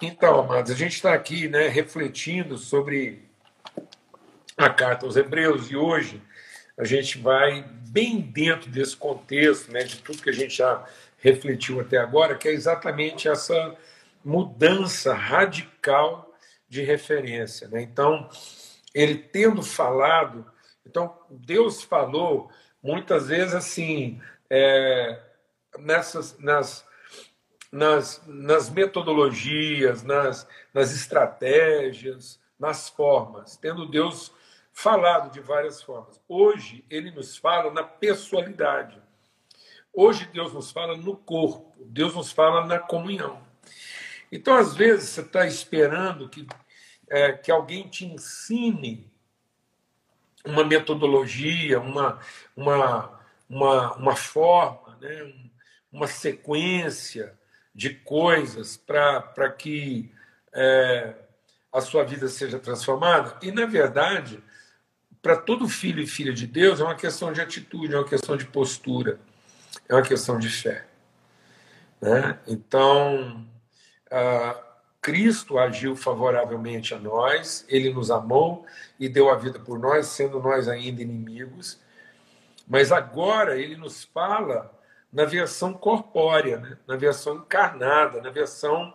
Então, amados, a gente está aqui né, refletindo sobre a carta aos Hebreus e hoje a gente vai bem dentro desse contexto, né, de tudo que a gente já refletiu até agora, que é exatamente essa mudança radical de referência. Né? Então, ele tendo falado, então Deus falou muitas vezes assim, é, nessas, nas, nas, nas metodologias, nas, nas estratégias, nas formas, tendo Deus falado de várias formas. Hoje, ele nos fala na pessoalidade. Hoje, Deus nos fala no corpo, Deus nos fala na comunhão. Então, às vezes, você está esperando que, é, que alguém te ensine uma metodologia, uma, uma, uma, uma forma, né? uma sequência de coisas para que é, a sua vida seja transformada. E, na verdade, para todo filho e filha de Deus, é uma questão de atitude, é uma questão de postura, é uma questão de fé. Né? Então, Cristo agiu favoravelmente a nós, ele nos amou e deu a vida por nós, sendo nós ainda inimigos. Mas agora ele nos fala na versão corpórea, né? na versão encarnada, na versão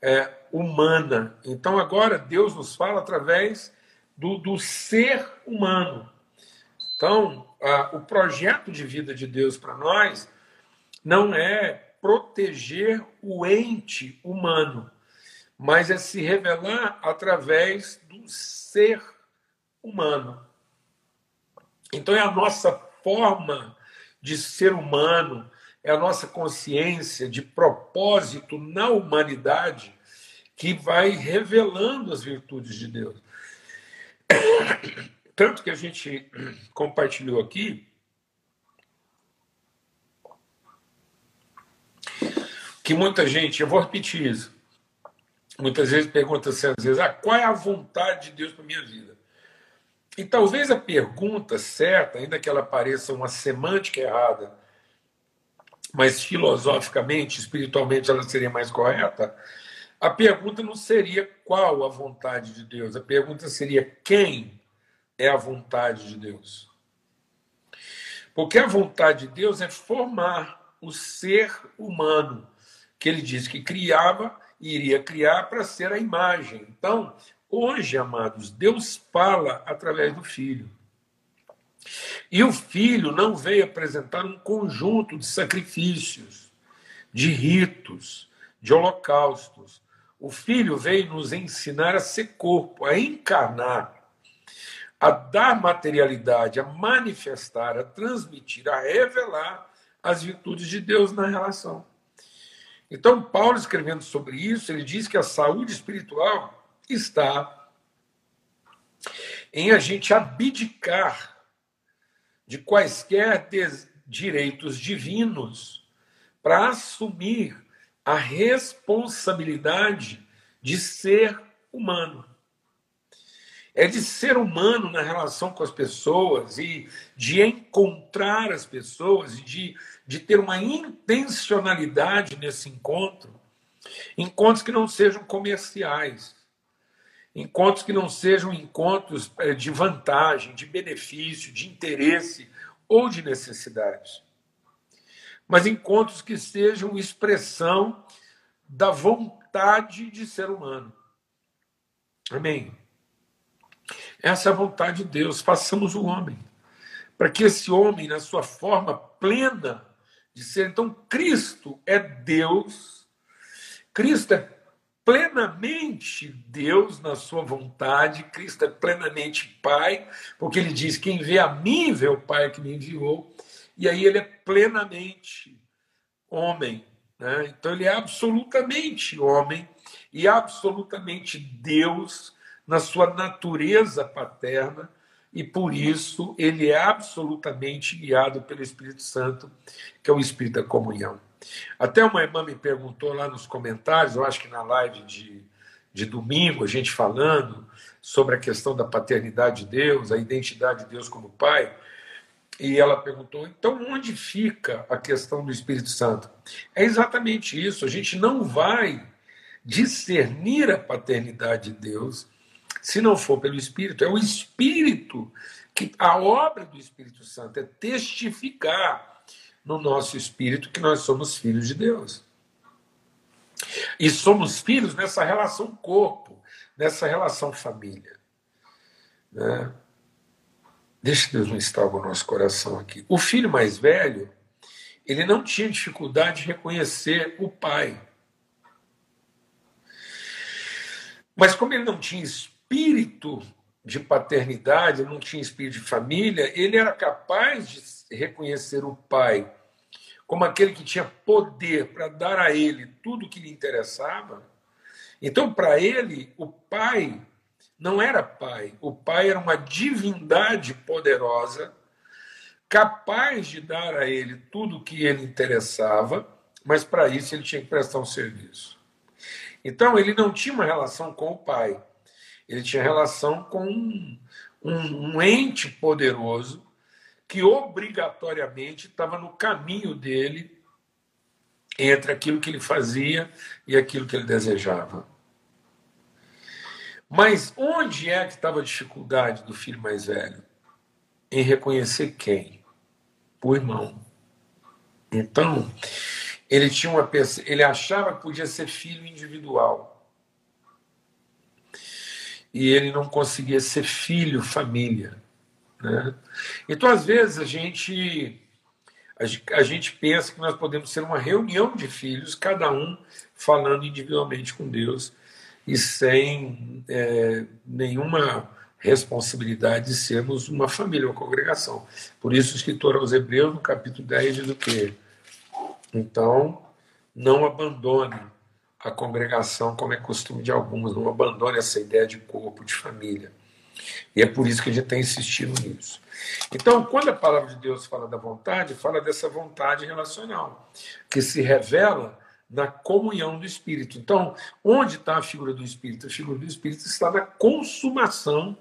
é, humana. Então agora Deus nos fala através do, do ser humano. Então, a, o projeto de vida de Deus para nós não é proteger o ente humano, mas é se revelar através do ser humano. Então é a nossa forma de ser humano, é a nossa consciência de propósito na humanidade que vai revelando as virtudes de Deus. Tanto que a gente compartilhou aqui que muita gente, eu vou repetir isso, muitas vezes pergunta assim, às vezes, ah, qual é a vontade de Deus para minha vida? E talvez a pergunta certa, ainda que ela pareça uma semântica errada, mas filosoficamente, espiritualmente ela seria mais correta, a pergunta não seria qual a vontade de Deus, a pergunta seria quem é a vontade de Deus. Porque a vontade de Deus é formar o ser humano, que ele disse que criava e iria criar para ser a imagem. Então, hoje, amados, Deus fala através do Filho. E o filho não veio apresentar um conjunto de sacrifícios, de ritos, de holocaustos. O filho veio nos ensinar a ser corpo, a encarnar, a dar materialidade, a manifestar, a transmitir, a revelar as virtudes de Deus na relação. Então, Paulo, escrevendo sobre isso, ele diz que a saúde espiritual está em a gente abdicar de quaisquer direitos divinos para assumir a responsabilidade de ser humano. É de ser humano na relação com as pessoas e de encontrar as pessoas e de, de ter uma intencionalidade nesse encontro. Encontros que não sejam comerciais, Encontros que não sejam encontros é, de vantagem, de benefício, de interesse ou de necessidade. Mas encontros que sejam expressão da vontade de ser humano. Amém. Essa é a vontade de Deus. Façamos o homem. Para que esse homem, na sua forma plena de ser. Então, Cristo é Deus. Cristo é plenamente Deus na sua vontade, Cristo é plenamente Pai, porque ele diz: quem vê a mim vê o Pai que me enviou, e aí ele é plenamente homem. Né? Então ele é absolutamente homem e absolutamente Deus na sua natureza paterna, e por isso ele é absolutamente guiado pelo Espírito Santo, que é o Espírito da comunhão. Até uma irmã me perguntou lá nos comentários, eu acho que na live de, de domingo, a gente falando sobre a questão da paternidade de Deus, a identidade de Deus como Pai, e ela perguntou: então onde fica a questão do Espírito Santo? É exatamente isso, a gente não vai discernir a paternidade de Deus se não for pelo Espírito. É o Espírito que a obra do Espírito Santo é testificar no nosso espírito que nós somos filhos de Deus. E somos filhos nessa relação corpo, nessa relação família. Né? Deixa Deus não instalar o nosso coração aqui. O filho mais velho, ele não tinha dificuldade de reconhecer o pai. Mas como ele não tinha espírito de paternidade, não tinha espírito de família, ele era capaz de reconhecer o pai como aquele que tinha poder para dar a ele tudo que lhe interessava. Então, para ele, o pai não era pai, o pai era uma divindade poderosa, capaz de dar a ele tudo o que ele interessava, mas para isso ele tinha que prestar um serviço. Então, ele não tinha uma relação com o pai, ele tinha relação com um, um, um ente poderoso que obrigatoriamente estava no caminho dele entre aquilo que ele fazia e aquilo que ele desejava. Mas onde é que estava a dificuldade do filho mais velho? Em reconhecer quem? O irmão. Então, ele tinha uma ele achava que podia ser filho individual e ele não conseguia ser filho, família. Né? Então, às vezes, a gente, a gente pensa que nós podemos ser uma reunião de filhos, cada um falando individualmente com Deus e sem é, nenhuma responsabilidade de sermos uma família, uma congregação. Por isso, o escritor aos Hebreus, no capítulo 10, diz o quê? Então, não abandone a congregação, como é costume de alguns, não abandone essa ideia de corpo, de família. E é por isso que a gente tem insistido nisso. Então, quando a palavra de Deus fala da vontade, fala dessa vontade relacional, que se revela na comunhão do Espírito. Então, onde está a figura do Espírito? A figura do Espírito está na consumação.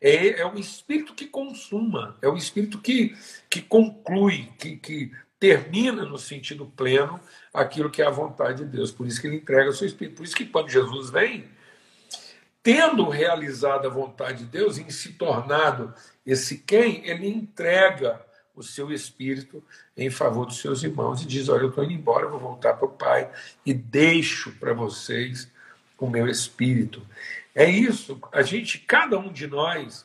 É, é o Espírito que consuma, é o Espírito que, que conclui, que, que termina no sentido pleno aquilo que é a vontade de Deus. Por isso que ele entrega o seu Espírito. Por isso que quando Jesus vem, tendo realizado a vontade de Deus, em se tornado esse quem, ele entrega o seu espírito em favor dos seus irmãos e diz: Olha, eu estou indo embora, vou voltar para o Pai e deixo para vocês o meu espírito. É isso, a gente, cada um de nós,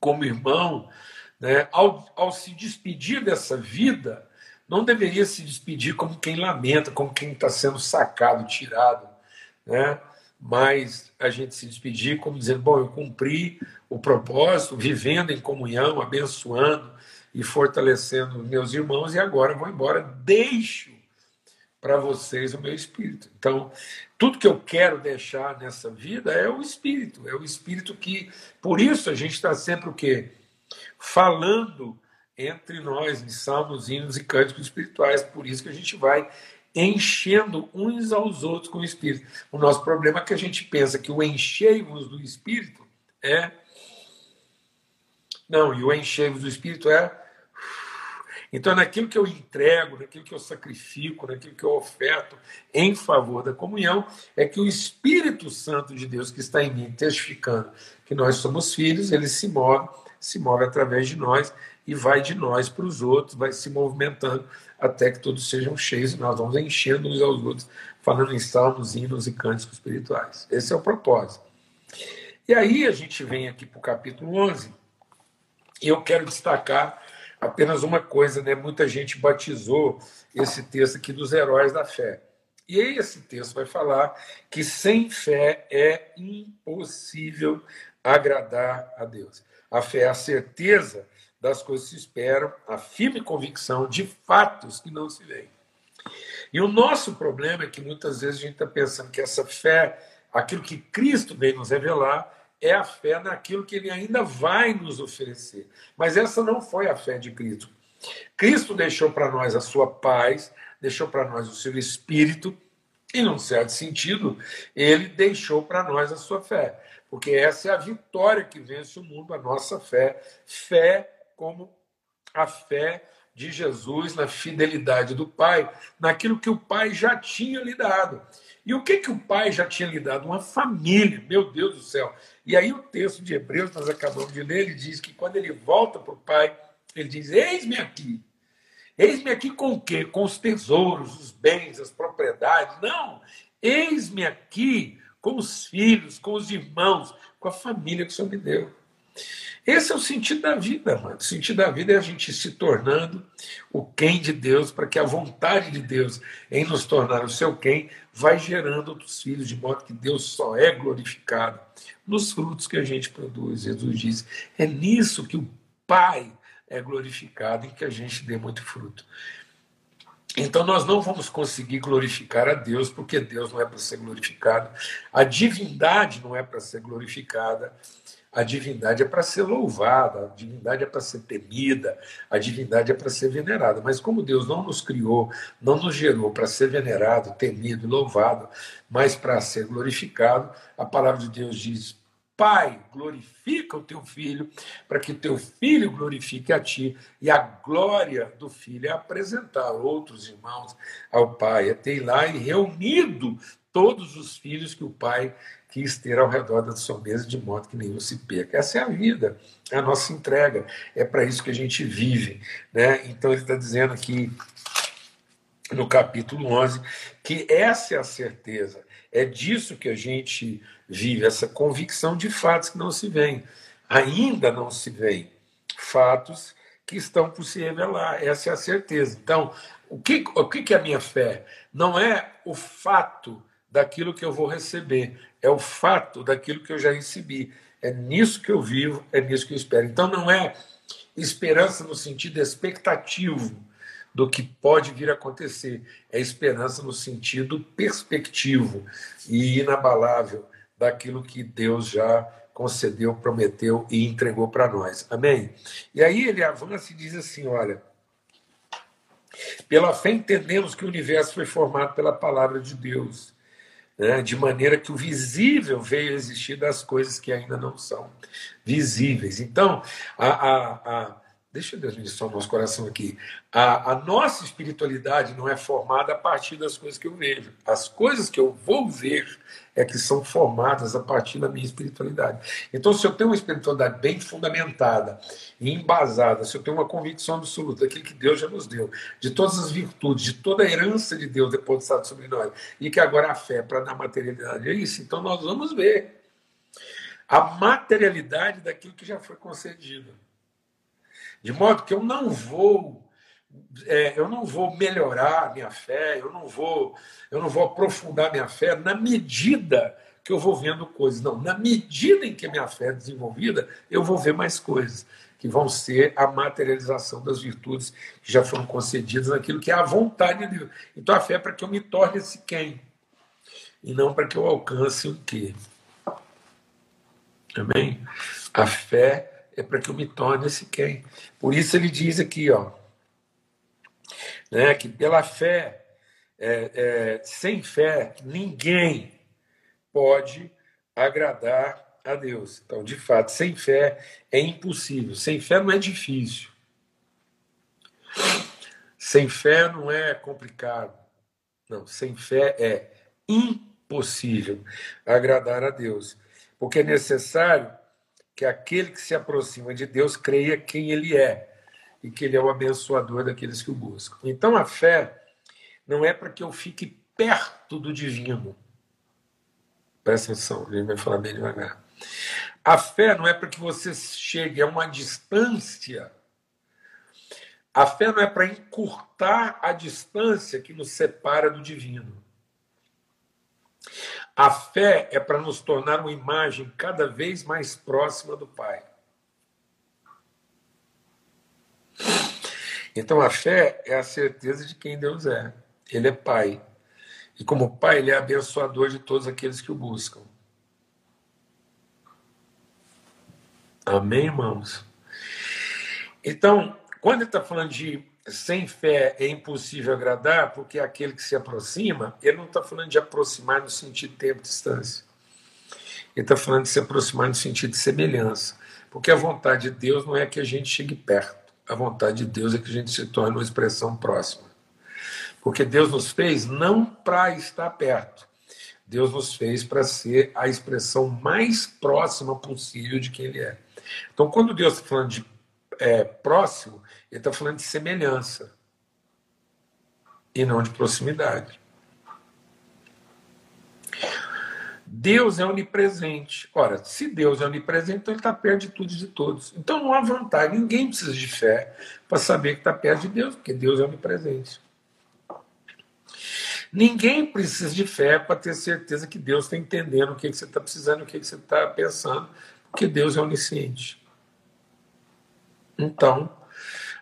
como irmão, né, ao, ao se despedir dessa vida, não deveria se despedir como quem lamenta, como quem está sendo sacado, tirado, né? Mas a gente se despedir como dizendo: bom, eu cumpri o propósito, vivendo em comunhão, abençoando e fortalecendo meus irmãos, e agora vou embora, deixo para vocês o meu espírito. Então, tudo que eu quero deixar nessa vida é o espírito, é o espírito que, por isso a gente está sempre o quê? falando entre nós em salmos, hinos e cânticos espirituais. Por isso que a gente vai enchendo uns aos outros com o Espírito. O nosso problema é que a gente pensa que o enchei-vos do Espírito é. Não, e o enchei-vos do Espírito é. Então, naquilo que eu entrego, naquilo que eu sacrifico, naquilo que eu oferto em favor da comunhão, é que o Espírito Santo de Deus que está em mim, testificando que nós somos filhos, ele se move se move através de nós e vai de nós para os outros, vai se movimentando até que todos sejam cheios e nós vamos enchendo uns aos outros, falando em salmos, hinos e cânticos espirituais. Esse é o propósito. E aí a gente vem aqui para o capítulo 11 e eu quero destacar apenas uma coisa, né? Muita gente batizou esse texto aqui dos heróis da fé. E aí esse texto vai falar que sem fé é impossível agradar a Deus. A fé é a certeza das coisas que se esperam, a firme convicção de fatos que não se veem. E o nosso problema é que muitas vezes a gente está pensando que essa fé, aquilo que Cristo veio nos revelar, é a fé naquilo que ele ainda vai nos oferecer. Mas essa não foi a fé de Cristo. Cristo deixou para nós a sua paz, deixou para nós o seu espírito, e, num certo sentido, ele deixou para nós a sua fé porque essa é a vitória que vence o mundo, a nossa fé. Fé como a fé de Jesus na fidelidade do Pai, naquilo que o Pai já tinha lhe dado. E o que, que o Pai já tinha lhe dado? Uma família, meu Deus do céu. E aí o texto de Hebreus, nós acabamos de ler, ele diz que quando ele volta para o Pai, ele diz: Eis-me aqui. Eis-me aqui com o quê? Com os tesouros, os bens, as propriedades. Não. Eis-me aqui com os filhos, com os irmãos, com a família que o Senhor me deu. Esse é o sentido da vida, mano. O sentido da vida é a gente se tornando o quem de Deus, para que a vontade de Deus em nos tornar o seu quem vai gerando outros filhos, de modo que Deus só é glorificado nos frutos que a gente produz. Jesus diz: é nisso que o Pai é glorificado, em que a gente dê muito fruto. Então nós não vamos conseguir glorificar a Deus, porque Deus não é para ser glorificado, a divindade não é para ser glorificada, a divindade é para ser louvada, a divindade é para ser temida, a divindade é para ser venerada. Mas como Deus não nos criou, não nos gerou para ser venerado, temido e louvado, mas para ser glorificado, a palavra de Deus diz: Pai, glorifica o teu filho, para que o teu filho glorifique a ti, e a glória do filho é apresentar outros irmãos ao Pai, é ter lá e reunido todos os filhos que o Pai quis ter ao redor da sua mesa, de modo que nenhum se perca. Essa é a vida, é a nossa entrega, é para isso que a gente vive. Né? Então ele está dizendo aqui no capítulo 11 que essa é a certeza, é disso que a gente vive, essa convicção de fatos que não se veem. Ainda não se veem fatos que estão por se revelar, essa é a certeza. Então, o que, o que é a minha fé? Não é o fato daquilo que eu vou receber, é o fato daquilo que eu já recebi. É nisso que eu vivo, é nisso que eu espero. Então não é esperança no sentido expectativo do que pode vir a acontecer, é esperança no sentido perspectivo e inabalável daquilo que Deus já concedeu, prometeu e entregou para nós. Amém? E aí ele avança e diz assim: olha. Pela fé entendemos que o universo foi formado pela palavra de Deus né, de maneira que o visível veio a existir das coisas que ainda não são visíveis. Então, a, a, a deixa Deus ministrar o nosso coração aqui. A, a, nossa espiritualidade não é formada a partir das coisas que eu vejo. As coisas que eu vou ver é que são formadas a partir da minha espiritualidade. Então, se eu tenho uma espiritualidade bem fundamentada e embasada, se eu tenho uma convicção absoluta daquilo que Deus já nos deu, de todas as virtudes, de toda a herança de Deus depositada sobre nós, e que agora a fé é para dar materialidade é isso, então nós vamos ver a materialidade daquilo que já foi concedido. De modo que eu não vou é, eu não vou melhorar minha fé, eu não vou, eu não vou aprofundar minha fé na medida que eu vou vendo coisas. Não, na medida em que minha fé é desenvolvida, eu vou ver mais coisas que vão ser a materialização das virtudes que já foram concedidas naquilo que é a vontade de Deus. Então a fé é para que eu me torne esse quem e não para que eu alcance o quê. Amém? A fé é para que eu me torne esse quem. Por isso ele diz aqui, ó, né, que pela fé, é, é, sem fé, ninguém pode agradar a Deus. Então, de fato, sem fé é impossível. Sem fé não é difícil. Sem fé não é complicado. Não, sem fé é impossível agradar a Deus. Porque é necessário que aquele que se aproxima de Deus creia quem ele é e que ele é o abençoador daqueles que o buscam. Então a fé não é para que eu fique perto do divino. Presta atenção, gente vai falar bem devagar. A fé não é para que você chegue a uma distância. A fé não é para encurtar a distância que nos separa do divino. A fé é para nos tornar uma imagem cada vez mais próxima do Pai. Então a fé é a certeza de quem Deus é. Ele é Pai. E como Pai, Ele é abençoador de todos aqueles que o buscam. Amém, irmãos? Então, quando ele está falando de sem fé é impossível agradar, porque aquele que se aproxima, ele não está falando de aproximar no sentido tempo e distância. Ele está falando de se aproximar no sentido de semelhança. Porque a vontade de Deus não é que a gente chegue perto. a vontade de Deus é que a gente se torne uma expressão próxima. Porque Deus nos fez não para estar perto. Deus nos fez para ser a expressão mais próxima possível de quem Ele é. Então, quando Deus está falando de é, próximo, Ele está falando de semelhança e não de proximidade. Deus é onipresente. Ora, se Deus é onipresente, então ele está perto de tudo e de todos. Então não há vantagem, ninguém precisa de fé para saber que está perto de Deus, porque Deus é onipresente. Ninguém precisa de fé para ter certeza que Deus está entendendo o que, que você está precisando, o que, que você está pensando, porque Deus é onisciente. Então,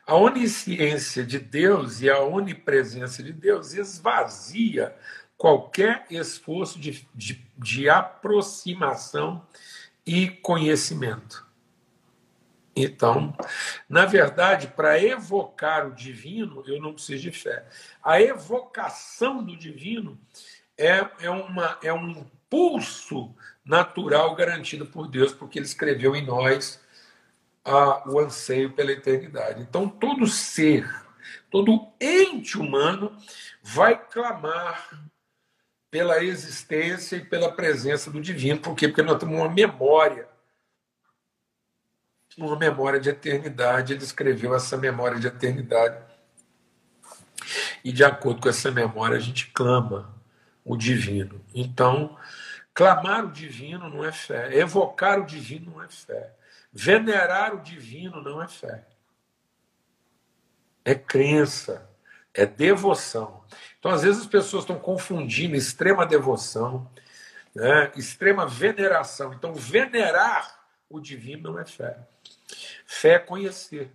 a onisciência de Deus e a onipresença de Deus esvazia qualquer esforço de, de, de aproximação e conhecimento. Então, na verdade, para evocar o divino, eu não preciso de fé. A evocação do divino é, é, uma, é um impulso natural garantido por Deus, porque Ele escreveu em nós a, o anseio pela eternidade. Então, todo ser, todo ente humano vai clamar pela existência e pela presença do divino. Por quê? Porque nós temos uma memória. Uma memória de eternidade. Ele escreveu essa memória de eternidade. E de acordo com essa memória, a gente clama o divino. Então, clamar o divino não é fé. Evocar o divino não é fé. Venerar o divino não é fé. É crença, é devoção. Então, às vezes, as pessoas estão confundindo extrema devoção, né, extrema veneração. Então, venerar o divino não é fé. Fé é conhecer.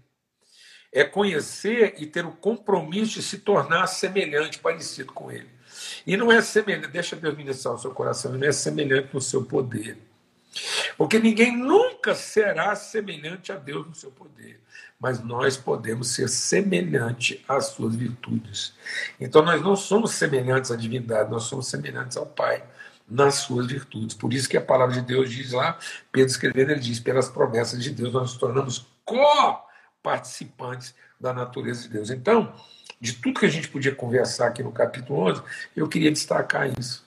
É conhecer e ter o compromisso de se tornar semelhante, parecido com ele. E não é semelhante, deixa Deus ministrar o seu coração, não é semelhante no seu poder. Porque ninguém nunca será semelhante a Deus no seu poder mas nós podemos ser semelhante às suas virtudes. Então nós não somos semelhantes à divindade, nós somos semelhantes ao Pai nas suas virtudes. Por isso que a palavra de Deus diz lá, Pedro escrevendo, ele diz, pelas promessas de Deus nós nos tornamos co-participantes da natureza de Deus. Então, de tudo que a gente podia conversar aqui no capítulo 11, eu queria destacar isso.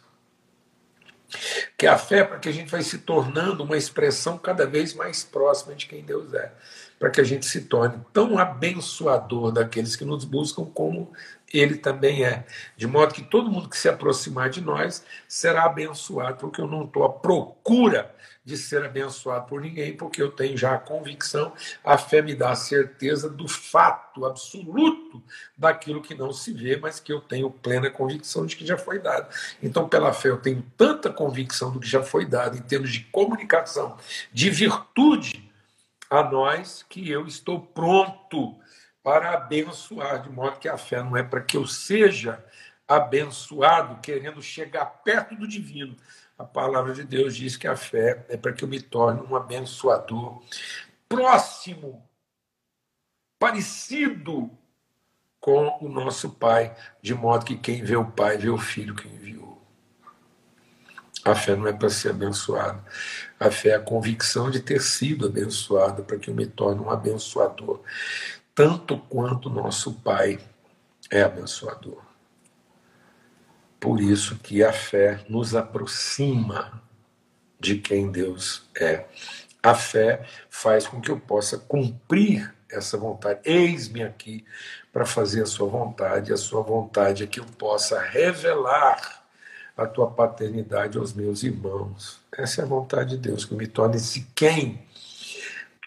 Que a fé é para que a gente vai se tornando uma expressão cada vez mais próxima de quem Deus é para que a gente se torne tão abençoador daqueles que nos buscam como ele também é. De modo que todo mundo que se aproximar de nós será abençoado, porque eu não estou à procura de ser abençoado por ninguém, porque eu tenho já a convicção, a fé me dá a certeza do fato absoluto daquilo que não se vê, mas que eu tenho plena convicção de que já foi dado. Então, pela fé, eu tenho tanta convicção do que já foi dado em termos de comunicação, de virtude a nós que eu estou pronto para abençoar, de modo que a fé não é para que eu seja abençoado, querendo chegar perto do divino. A palavra de Deus diz que a fé é para que eu me torne um abençoador próximo, parecido com o nosso Pai, de modo que quem vê o Pai vê o Filho que enviou. A fé não é para ser abençoado. A fé é a convicção de ter sido abençoado para que eu me torne um abençoador, tanto quanto nosso Pai é abençoador. Por isso que a fé nos aproxima de quem Deus é. A fé faz com que eu possa cumprir essa vontade. Eis-me aqui para fazer a sua vontade. A sua vontade é que eu possa revelar a tua paternidade aos meus irmãos. Essa é a vontade de Deus, que me torne esse quem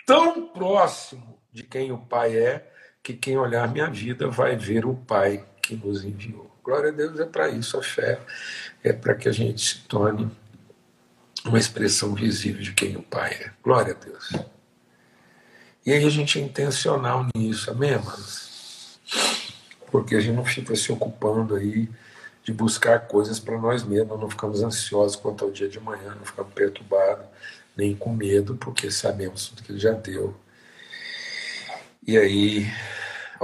tão próximo de quem o Pai é, que quem olhar minha vida vai ver o Pai que nos enviou. Glória a Deus é para isso, a fé é para que a gente se torne uma expressão visível de quem o Pai é. Glória a Deus. E aí a gente é intencional nisso, amém, irmãos? Porque a gente não fica se ocupando aí de buscar coisas para nós mesmos, não ficamos ansiosos quanto ao dia de manhã, não ficamos perturbados, nem com medo, porque sabemos tudo que ele já deu. E aí,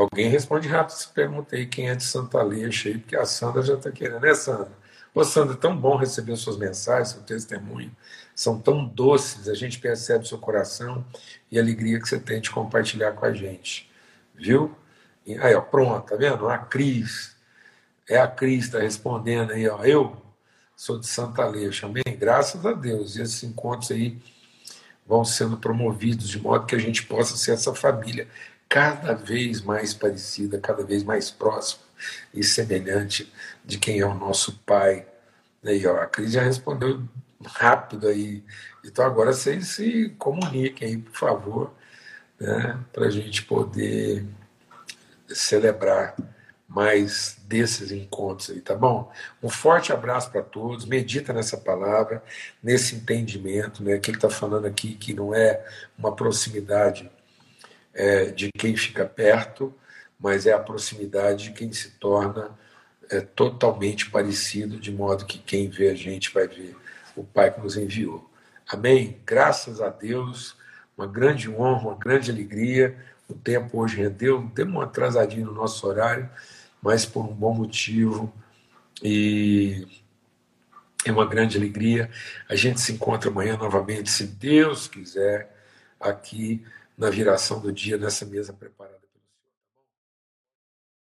alguém responde rápido essa pergunta aí, quem é de Santa Leia cheio, porque a Sandra já está querendo, né, Sandra? Ô, Sandra, é tão bom receber suas mensagens, seu testemunho, são tão doces, a gente percebe seu coração e a alegria que você tem de compartilhar com a gente. viu? Aí, ó, pronto, tá vendo? A Cris. É a Cris está respondendo aí, ó. Eu sou de Santa Aleixo, amém? Graças a Deus. E esses encontros aí vão sendo promovidos de modo que a gente possa ser essa família cada vez mais parecida, cada vez mais próxima e semelhante de quem é o nosso Pai. Aí, ó, a Cris já respondeu rápido aí. Então agora vocês se comuniquem aí, por favor, né, para a gente poder celebrar mais desses encontros aí, tá bom? Um forte abraço para todos, medita nessa palavra, nesse entendimento, né, que ele está falando aqui, que não é uma proximidade é, de quem fica perto, mas é a proximidade de quem se torna é, totalmente parecido, de modo que quem vê a gente vai ver o Pai que nos enviou. Amém? Graças a Deus, uma grande honra, uma grande alegria. O tempo hoje rendeu, temos um atrasadinho no nosso horário, mas por um bom motivo. E é uma grande alegria. A gente se encontra amanhã novamente, se Deus quiser, aqui na viração do dia, nessa mesa preparada.